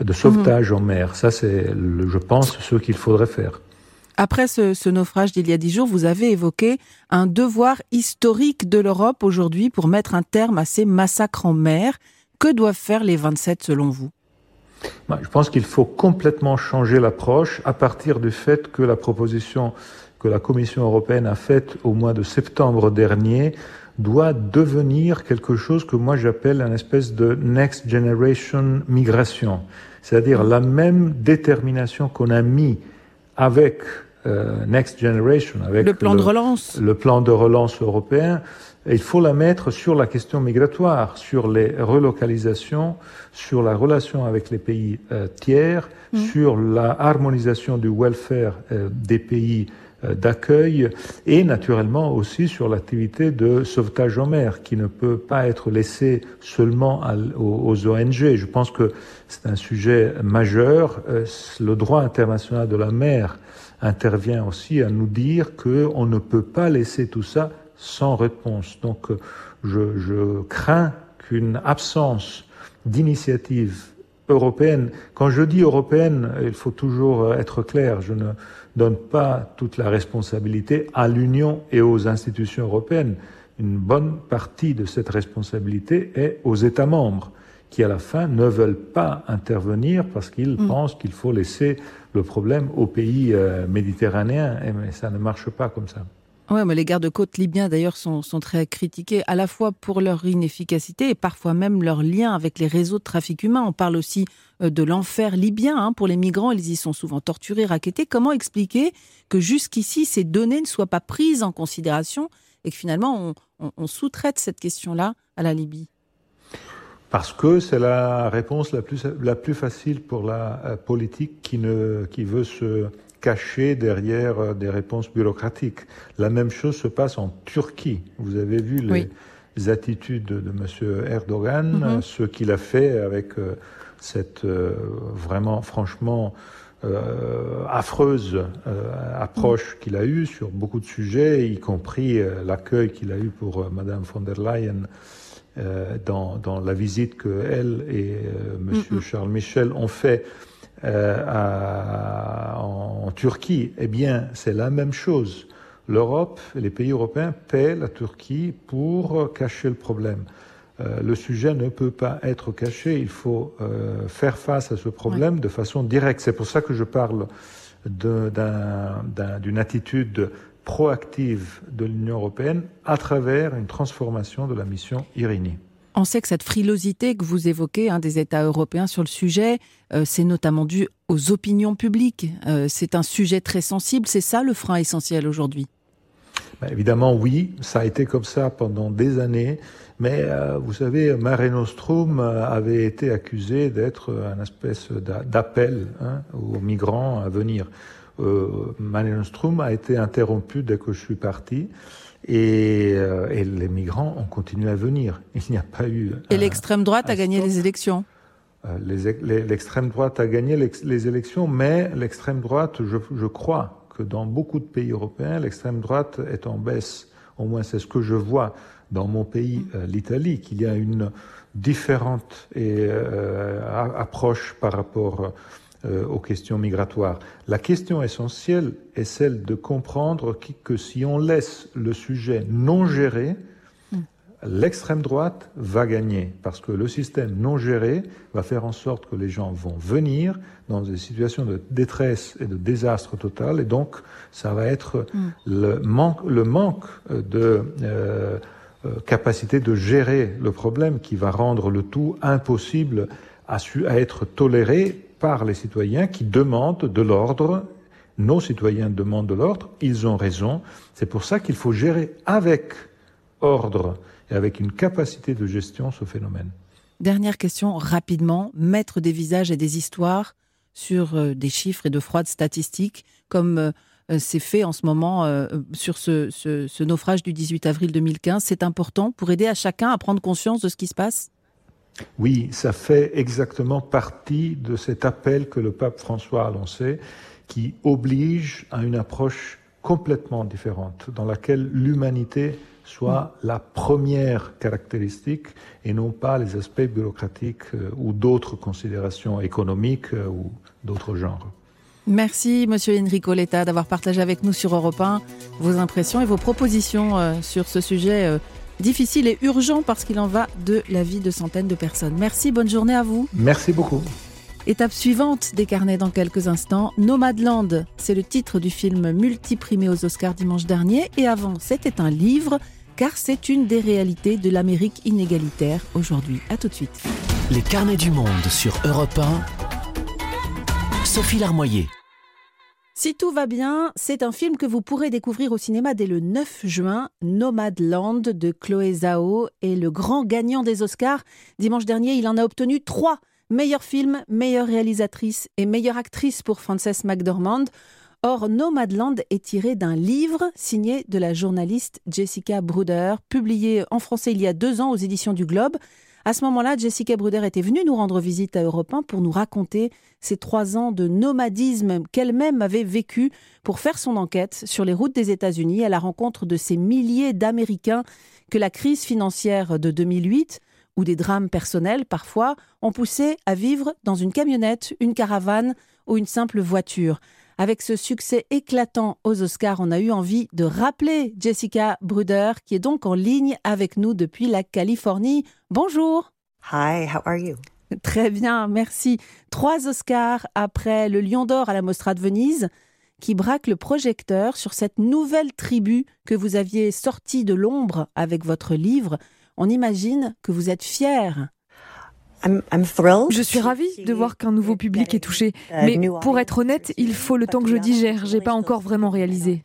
de sauvetage en mer. Ça, c'est, je pense, ce qu'il faudrait faire. Après ce, naufrage d'il y a dix jours, vous avez évoqué un devoir historique de l'Europe aujourd'hui pour mettre un terme à ces massacres en mer. Que doivent faire les 27 selon vous? Je pense qu'il faut complètement changer l'approche à partir du fait que la proposition que la Commission européenne a faite au mois de septembre dernier doit devenir quelque chose que moi j'appelle une espèce de next generation migration c'est-à-dire la même détermination qu'on a mis avec euh, Next Generation, avec le plan de relance, le plan de relance européen. Il faut la mettre sur la question migratoire, sur les relocalisations, sur la relation avec les pays euh, tiers, mmh. sur la harmonisation du welfare euh, des pays d'accueil et naturellement aussi sur l'activité de sauvetage en mer qui ne peut pas être laissée seulement aux, ONG. Je pense que c'est un sujet majeur. Euh, le droit international de la mer intervient aussi à nous dire qu'on ne peut pas laisser tout ça sans réponse. Donc je, je crains qu'une absence d'initiative européenne. Quand je dis européenne, il faut toujours être clair. Je ne donne pas toute la responsabilité à l'Union et aux institutions européennes. Une bonne partie de cette responsabilité est aux États membres qui, à la fin, ne veulent pas intervenir parce qu'ils mm. pensent qu'il faut laisser le problème aux pays euh, méditerranéens. Et, mais ça ne marche pas comme ça. Oui, mais les gardes-côtes libyens, d'ailleurs, sont, sont, très critiqués à la fois pour leur inefficacité et parfois même leur lien avec les réseaux de trafic humain. On parle aussi euh, de l'enfer libyen hein. pour les migrants. Ils y sont souvent torturés, raquettés. Comment expliquer que jusqu'ici, ces données ne soient pas prises en considération et que finalement, on, on, sous-traite cette question-là à la Libye? Parce que c'est la réponse la plus, la plus facile pour la euh, politique qui, ne, qui veut se caché derrière euh, des réponses bureaucratiques. La même chose se passe en Turquie. Vous avez vu les attitudes de M. Erdogan, mm-hmm. ce qu'il a fait avec euh, cette euh, vraiment, franchement, affreuse approche qu'il a eue sur beaucoup de sujets, y compris l'accueil qu'il a eu pour Mme von der Leyen dans, dans, la visite que elle et M. Charles Michel ont fait euh, en, Turquie, eh bien, c'est la même chose. L'Europe, les pays européens paient la Turquie pour cacher le problème. Euh, le sujet ne peut pas être caché. Il faut euh, faire face à ce problème de façon directe. C'est pour ça que je parle d'une attitude proactive de l'Union européenne à travers une transformation de la mission Irini. On sait que cette frilosité que vous évoquez hein, des États européens sur le sujet, euh, c'est notamment dû aux opinions publiques. Euh, c'est un sujet très sensible. C'est ça le frein essentiel aujourd'hui? Bah, Évidemment, oui. Ça a été comme ça pendant des années. Mais euh, vous savez, Mare Nostrum avait été accusé d'être un espèce d'appel hein, aux migrants à venir. Mare Nostrum a été interrompu dès que je suis parti. Euh, et, les migrants ont continué à venir. Il n'y a pas eu. Et l'extrême droite a gagné les élections. Euh, l'extrême droite a gagné les, élections, mais l'extrême droite, je, crois que dans beaucoup de pays européens, l'extrême droite est en baisse. Au moins, c'est ce que je vois dans mon pays, euh, l'Italie, qu'il y a une différente et, approche par rapport euh, aux questions migratoires. La question essentielle est celle de comprendre que, si on laisse le sujet non géré, l'extrême droite va gagner parce que le système non géré va faire en sorte que les gens vont venir dans des situations de détresse et de désastre total et donc ça va être le, manque, le manque de euh, euh, capacité de gérer le problème qui va rendre le tout impossible à être toléré par les citoyens qui demandent de l'ordre. Nos citoyens demandent de l'ordre, ils ont raison. C'est pour ça qu'il faut gérer avec ordre et avec une capacité de gestion ce phénomène. Dernière question rapidement, mettre des visages et des histoires sur euh, des chiffres et de froides statistiques, comme euh, c'est fait en ce moment euh, sur ce, naufrage du 18 avril 2015, c'est important pour aider à chacun à prendre conscience de ce qui se passe? Oui, ça fait exactement partie de cet appel que le pape François a lancé, qui oblige à une approche complètement différente, dans laquelle l'humanité soit la première caractéristique et non pas les aspects bureaucratiques euh, ou d'autres considérations économiques euh, ou d'autres genres. Merci, Monsieur Enrico Letta, d'avoir partagé avec nous sur Europe 1 vos impressions et vos propositions euh, sur ce sujet difficile et urgent parce qu'il en va de la vie de centaines de personnes. Merci, bonne journée à vous. Merci beaucoup. Étape suivante des carnets dans quelques instants, Nomadland, c'est le titre du film multiprimé aux Oscars dimanche dernier et avant c'était un livre car c'est une des réalités de l'Amérique inégalitaire aujourd'hui. A tout de suite. Les carnets du monde sur Europe 1. Sophie Larmoyer. Si tout va bien, c'est un film que vous pourrez découvrir au cinéma dès le 9 juin, Nomadland de Chloé Zhao est le grand gagnant des Oscars. Dimanche dernier, il en a obtenu trois. Meilleur film, meilleure réalisatrice et meilleure actrice pour Frances McDormand. Or, Nomadland est tiré d'un livre signé de la journaliste Jessica Bruder, publié en français il y a deux ans aux éditions du Globe. À ce moment-là, Jessica Bruder était venue nous rendre visite à Europe 1 pour nous raconter ces trois ans de nomadisme qu'elle-même avait vécu pour faire son enquête sur les routes des États-Unis à la rencontre de ces milliers d'Américains que la crise financière de 2008 ou des drames personnels parfois ont poussé à vivre dans une camionnette, une caravane ou une simple voiture. Avec ce succès éclatant aux Oscars, on a eu envie de rappeler Jessica Bruder, qui est donc en ligne avec nous depuis la Californie. Bonjour. Hi, how are you? Très bien, merci. Trois Oscars après le Lion d'Or à la Mostra de Venise, qui braque le projecteur sur cette nouvelle tribu que vous aviez sortie de l'ombre avec votre livre. On imagine que vous êtes fier. Je suis ravie de voir qu'un nouveau public est touché. Mais pour être honnête, il faut le temps que je digère. J'ai pas encore vraiment réalisé.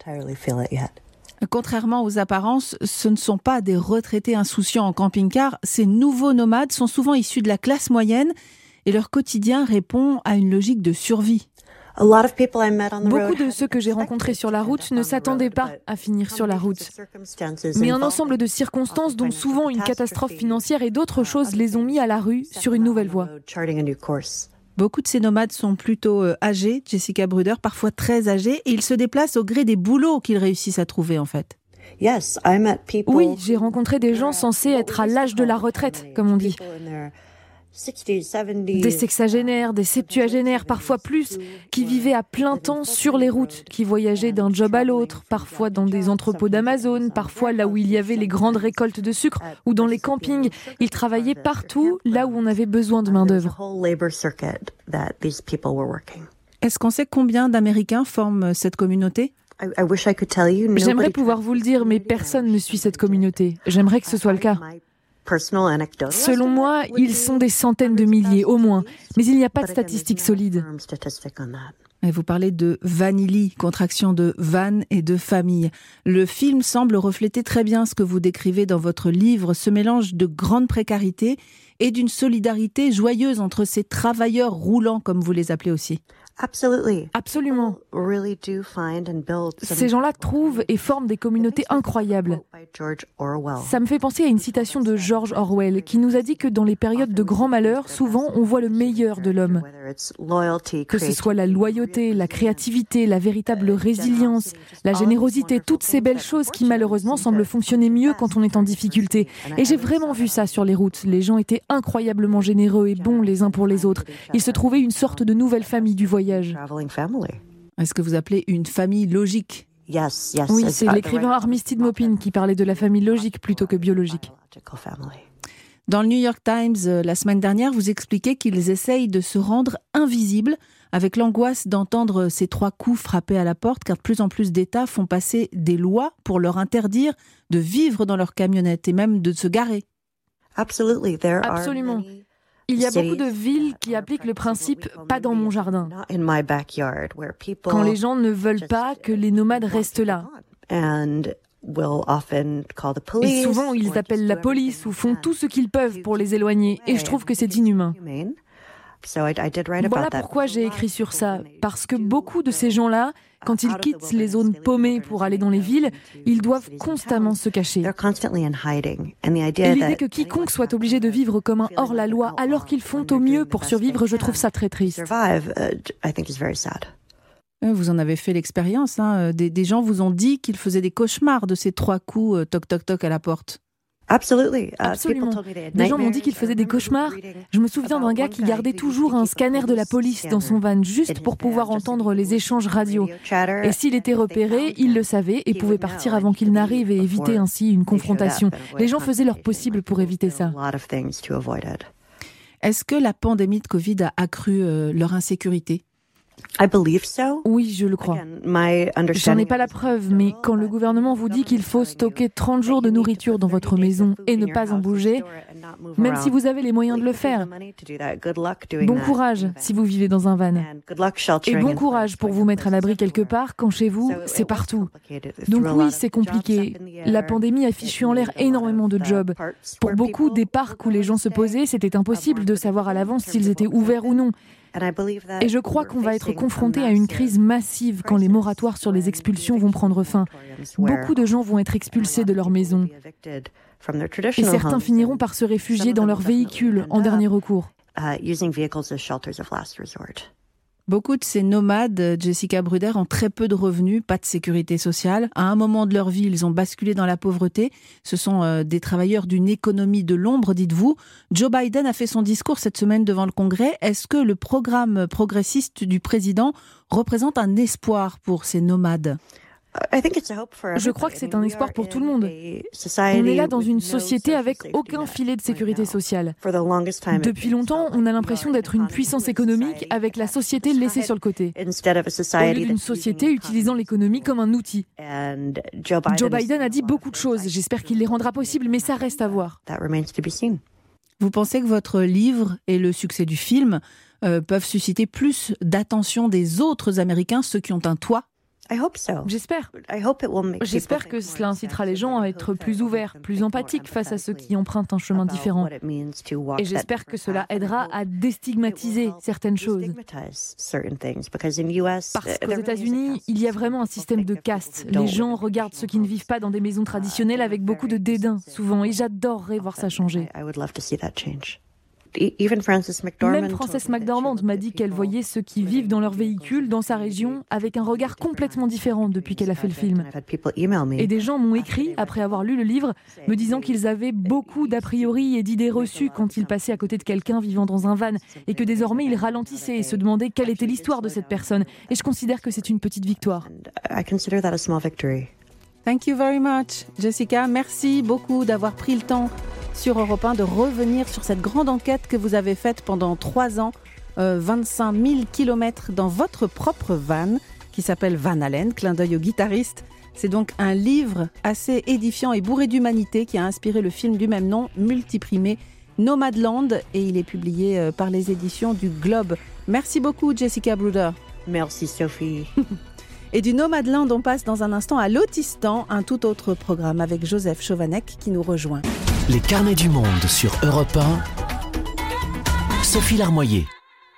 Contrairement aux apparences, ce ne sont pas des retraités insouciants en camping-car. Ces nouveaux nomades sont souvent issus de la classe moyenne et leur quotidien répond à une logique de survie. Beaucoup de ceux que j'ai rencontrés sur la route ne s'attendaient pas à finir sur la route. Mais un ensemble de circonstances, dont souvent une catastrophe financière et d'autres choses, les ont mis à la rue sur une nouvelle voie. Beaucoup de ces nomades sont plutôt euh, âgés, Jessica Bruder, parfois très âgés, et ils se déplacent au gré des boulots qu'ils réussissent à trouver en fait. Oui, j'ai rencontré des gens censés être à l'âge de la retraite, comme on dit. Des sexagénaires, des septuagénaires, parfois plus, qui vivaient à plein temps sur les routes, qui voyageaient d'un job à l'autre, parfois dans des entrepôts d'Amazon, parfois là où il y avait les grandes récoltes de sucre, ou dans les campings. Ils travaillaient partout là où on avait besoin de main-d'œuvre. Est-ce qu'on sait combien d'Américains forment cette communauté? J'aimerais pouvoir vous le dire, mais personne ne suit cette communauté. J'aimerais que ce soit le cas. Selon moi, ils sont des centaines de milliers au moins, mais il n'y a pas de statistiques solides. Et vous parlez de vanilly, contraction de van et de famille. Le film semble refléter très bien ce que vous décrivez dans votre livre, ce mélange de grande précarité et d'une solidarité joyeuse entre ces travailleurs roulants, comme vous les appelez aussi. Absolument. Ces gens-là trouvent et forment des communautés incroyables. Ça me fait penser à une citation de George Orwell qui nous a dit que dans les périodes de grand malheur, souvent on voit le meilleur de l'homme. Que ce soit la loyauté, la créativité, la véritable résilience, la générosité, toutes ces belles choses qui malheureusement semblent fonctionner mieux quand on est en difficulté. Et j'ai vraiment vu ça sur les routes. Les gens étaient incroyablement généreux et bons les uns pour les autres. Ils se trouvaient une sorte de nouvelle famille du voyage. Est-ce que vous appelez une famille logique Oui, c'est l'écrivain Armistead Maupin qui parlait de la famille logique plutôt que biologique. Dans le New York Times, euh, la semaine dernière, vous expliquez qu'ils essayent de se rendre invisibles avec l'angoisse d'entendre ces trois coups frappés à la porte, car de plus en plus d'États font passer des lois pour leur interdire de vivre dans leur camionnette et même de se garer. Absolument. Il y a beaucoup de villes qui appliquent le principe pas dans mon jardin. Quand les gens ne veulent pas que les nomades restent là. Et souvent, ils appellent la police ou font tout ce qu'ils peuvent pour les éloigner. Et je trouve que c'est inhumain. Voilà pourquoi j'ai écrit sur ça. Parce que beaucoup de ces gens-là quand ils quittent les zones paumées pour aller dans les villes, ils doivent constamment se cacher. Et l'idée que quiconque soit obligé de vivre comme un hors-la-loi alors qu'ils font au mieux pour survivre, je trouve ça très triste. Uh, vous en avez fait l'expérience. Hein. Des, des, gens vous ont dit qu'ils faisaient des cauchemars de ces trois coups euh, toc toc toc à la porte. Uh, Absolument. Des gens m'ont dit qu'il faisait des cauchemars. Je me souviens d'un gars qui gardait toujours un scanner de la police dans son van juste pour pouvoir entendre les échanges radio. Et s'il était repéré, il le savait et pouvait partir avant qu'il n'arrive et éviter ainsi une confrontation. Les gens faisaient leur possible pour éviter ça. Est-ce que la pandémie de Covid a accru euh, leur insécurité? Oui, je le crois. J'en ai pas la preuve, mais quand le gouvernement vous dit qu'il faut stocker 30 jours de nourriture dans votre maison et ne pas en bouger, même si vous avez les moyens de le faire, bon courage si vous vivez dans un van. Et bon courage pour vous mettre à l'abri quelque part quand chez vous, c'est partout. Donc oui, c'est compliqué. La pandémie a fichu en l'air énormément de jobs. Pour beaucoup des parcs où les gens se posaient, c'était impossible de savoir à l'avance s'ils étaient ouverts ou non. Et je crois qu'on va être confronté à une crise massive quand les moratoires sur les expulsions vont prendre fin. Beaucoup de gens vont être expulsés de leur maison. Et certains finiront par se réfugier dans leurs véhicules en dernier recours. Beaucoup de ces nomades, Jessica Bruder, ont très peu de revenus, pas de sécurité sociale. À un moment de leur vie, ils ont basculé dans la pauvreté. Ce sont euh, des travailleurs d'une économie de l'ombre, dites-vous. Joe Biden a fait son discours cette semaine devant le Congrès. Est-ce que le programme progressiste du président représente un espoir pour ces nomades? Je crois que c'est un espoir pour tout le monde. On est là dans une société avec aucun filet de sécurité sociale. Depuis longtemps, on a l'impression d'être une puissance économique avec la société laissée sur le côté, au lieu d'une société utilisant l'économie comme un outil. Joe Biden a dit beaucoup de choses. J'espère qu'il les rendra possibles, mais ça reste à voir. Vous pensez que votre livre et le succès du film euh, peuvent susciter plus d'attention des autres Américains, ceux qui ont un toit? J'espère. J'espère que cela incitera les gens à être plus ouverts, plus empathiques face à ceux qui empruntent un chemin différent. Et j'espère que cela aidera à déstigmatiser certaines choses. Parce qu'aux États-Unis, il y a vraiment un système de caste. Les gens regardent ceux qui ne vivent pas dans des maisons traditionnelles avec beaucoup de dédain, souvent, et j'adorerais voir ça changer. Même Frances McDormand m'a dit qu'elle voyait ceux qui vivent dans leur véhicule dans sa région avec un regard complètement différent depuis qu'elle a fait le film. Et des gens m'ont écrit, après avoir lu le livre, me disant qu'ils avaient beaucoup d'a priori et d'idées reçues quand ils passaient à côté de quelqu'un vivant dans un van et que désormais ils ralentissaient et se demandaient quelle était l'histoire de cette personne. Et je considère que c'est une petite victoire. Thank you very much, Jessica. Merci beaucoup d'avoir pris le temps sur Europe 1 de revenir sur cette grande enquête que vous avez faite pendant trois ans, 25 000 kilomètres dans votre propre van, qui s'appelle Van Allen, clin d'œil au guitariste. C'est donc un livre assez édifiant et bourré d'humanité qui a inspiré le film du même nom, multiprimé Nomadland, et il est publié euh, par les éditions du Globe. Merci beaucoup, Jessica Bruder. Merci, Sophie. (laughs) Et du Nomadland, on passe dans un instant à l'Autistan, un tout autre programme avec Joseph Chauvanec qui nous rejoint. Les carnets du monde sur Europe 1. Sophie Larmoyer.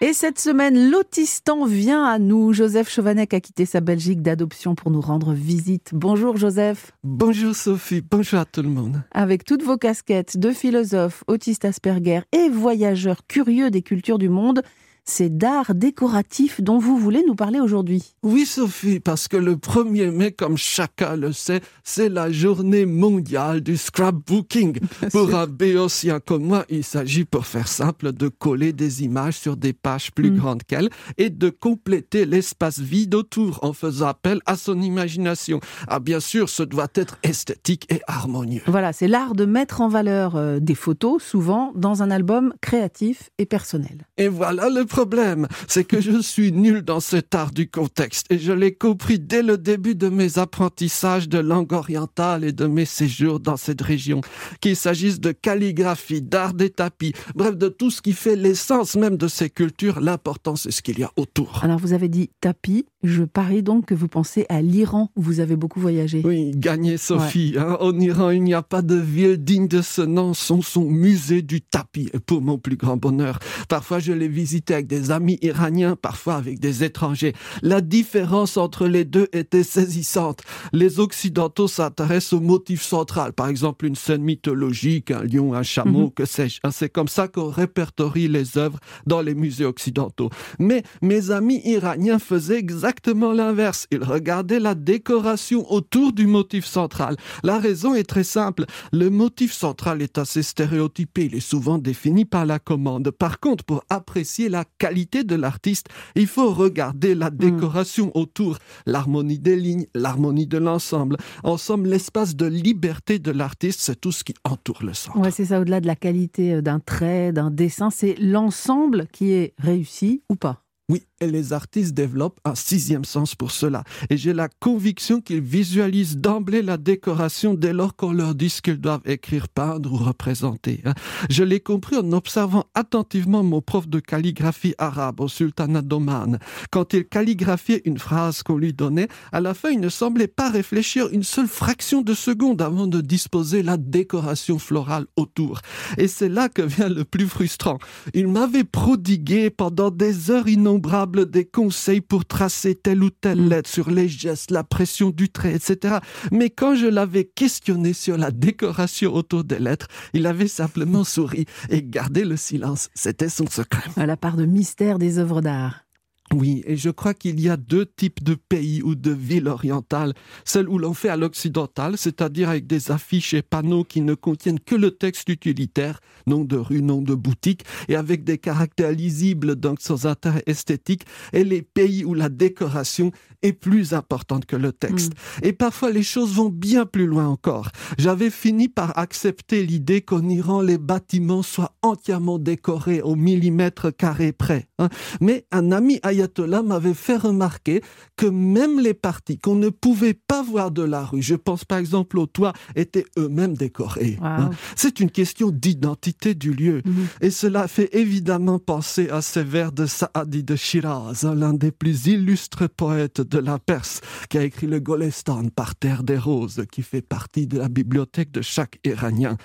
Et cette semaine, l'Autistan vient à nous. Joseph Chauvanec a quitté sa Belgique d'adoption pour nous rendre visite. Bonjour Joseph. Bonjour Sophie, bonjour à tout le monde. Avec toutes vos casquettes de philosophe, autiste Asperger et voyageur curieux des cultures du monde, c'est d'art décoratif dont vous voulez nous parler aujourd'hui. Oui, Sophie, parce que le 1er mai, comme chacun le sait, c'est la journée mondiale du scrapbooking. (laughs) Pour un béotien comme moi, il s'agit, pour faire simple, de coller des images sur des pages plus mm. grandes qu'elles et de compléter l'espace vide autour en faisant appel à son imagination. Ah, bien sûr, ce doit être esthétique et harmonieux. Voilà, c'est l'art de mettre en valeur euh, des photos, souvent dans un album créatif et personnel. Et voilà le problème, c'est que je suis nul dans cet art du contexte et je l'ai compris dès le début de mes apprentissages de langue orientale et de mes séjours dans cette région. Qu'il s'agisse de calligraphie, d'art des tapis, bref, de tout ce qui fait l'essence même de ces cultures, l'important c'est ce qu'il y a autour. Alors vous avez dit tapis, je parie donc que vous pensez à l'Iran où vous avez beaucoup voyagé. Oui, gagné Sophie. Hein. En Iran, il n'y a pas de ville digne de ce nom, son, son musée du tapis. Et pour mon plus grand bonheur, parfois je l'ai visité avec des amis iraniens, parfois avec des étrangers. La différence entre les deux était saisissante. Les Occidentaux s'intéressent au motif central, par exemple une scène mythologique, un lion, un chameau, mhm. que sais-je. Hein, c'est comme ça qu'on répertorie les œuvres dans les musées occidentaux. Mais mes amis iraniens faisaient exactement l'inverse. Ils regardaient la décoration autour du motif central. La raison est très simple. Le motif central est assez stéréotypé. Il est souvent défini par la commande. Par contre, pour apprécier la qualité de l'artiste, il faut regarder la hmm. décoration autour, l'harmonie des lignes, l'harmonie de l'ensemble. En somme, l'espace de liberté de l'artiste, c'est tout ce qui entoure le centre. Ouais, c'est ça, au-delà de la qualité euh, d'un trait, d'un dessin, c'est l'ensemble qui est réussi ou pas. Oui, et les artistes développent un sixième sens pour cela. Et j'ai la conviction qu'ils visualisent d'emblée la décoration dès lors qu'on leur dit ce qu'ils doivent écrire, peindre ou représenter. Hein. Je l'ai compris en observant attentivement mon prof de calligraphie arabe au sultanat d'Oman. Quand il calligraphiait une phrase qu'on lui donnait, à la fin, il ne semblait pas réfléchir une seule fraction de seconde avant de disposer la décoration florale autour. Et c'est là que vient le plus frustrant. Il m'avait prodigué pendant des heures innombrables des conseils pour tracer telle ou telle mm. lettre sur les gestes, la pression du trait, etc. Mais quand je l'avais questionné sur la décoration autour des lettres, il avait simplement souri et gardé le silence. C'était son secret. À la part de mystère des œuvres d'art. Oui, et je crois qu'il y a deux types de pays ou de villes orientales. Celle où l'on fait à l'occidental, c'est-à-dire avec des affiches et panneaux qui ne contiennent que le texte utilitaire, nom de rue, nom de boutique, et avec des caractères lisibles, donc sans intérêt esthétique, et les pays où la décoration est plus importante que le texte. Mm. Et parfois les choses vont bien plus loin encore. J'avais fini par accepter l'idée qu'en Iran, les bâtiments soient entièrement décorés au millimètre carré près. Hein. Mais un ami Ayatollah m'avait fait remarquer que même les parties qu'on ne pouvait pas voir de la rue, je pense par exemple au toit, étaient eux-mêmes décorés. Hein. C'est une question d'identité du lieu. Mm-hmm. Et cela fait évidemment penser à ces vers de Saadi de Shiraz, l'un des plus illustres poètes de la Perse, qui a écrit le Golestan par terre des roses, qui fait partie de la bibliothèque de chaque Iranien.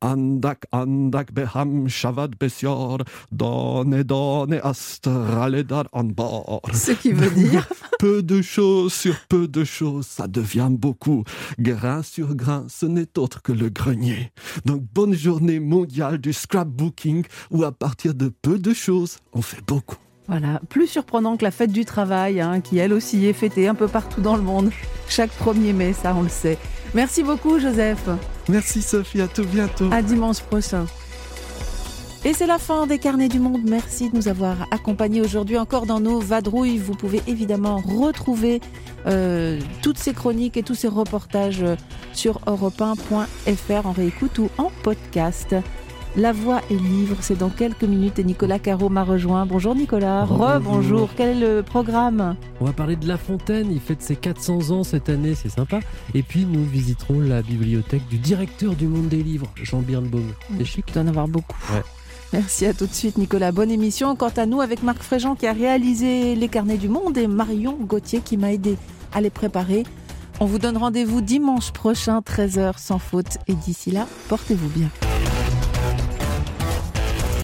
Andak, andak, beham, shavad, donne, donne, astraledar, Ce qui veut dire (laughs) Peu de choses sur peu de choses, ça devient beaucoup. Grain sur grain, ce n'est autre que le grenier. Donc bonne journée mondiale du scrapbooking, où à partir de peu de choses, on fait beaucoup. Voilà, plus surprenant que la fête du travail, hein, qui elle aussi est fêtée un peu partout dans le monde, chaque 1er mai, ça on le sait. Merci beaucoup Joseph. Merci Sophie, à tout bientôt. À dimanche prochain. Et c'est la fin des carnets du monde. Merci de nous avoir accompagnés aujourd'hui encore dans nos vadrouilles. Vous pouvez évidemment retrouver euh, toutes ces chroniques et tous ces reportages sur europe1.fr en réécoute ou en podcast. La voix est livre, c'est dans quelques minutes et Nicolas Caro m'a rejoint. Bonjour Nicolas. Re-bonjour. Quel est le programme? On va parler de La Fontaine, il fête ses 400 ans cette année, c'est sympa. Et puis nous visiterons la bibliothèque du directeur du monde des livres, Jean Birnbaum. C'est chic. Il doit en avoir beaucoup. Merci à tout de suite Nicolas. Bonne émission. Quant à nous avec Marc Fréjean qui a réalisé les carnets du monde et Marion Gauthier qui m'a aidé à les préparer. On vous donne rendez-vous dimanche prochain, 13h sans faute. Et d'ici là, portez-vous bien.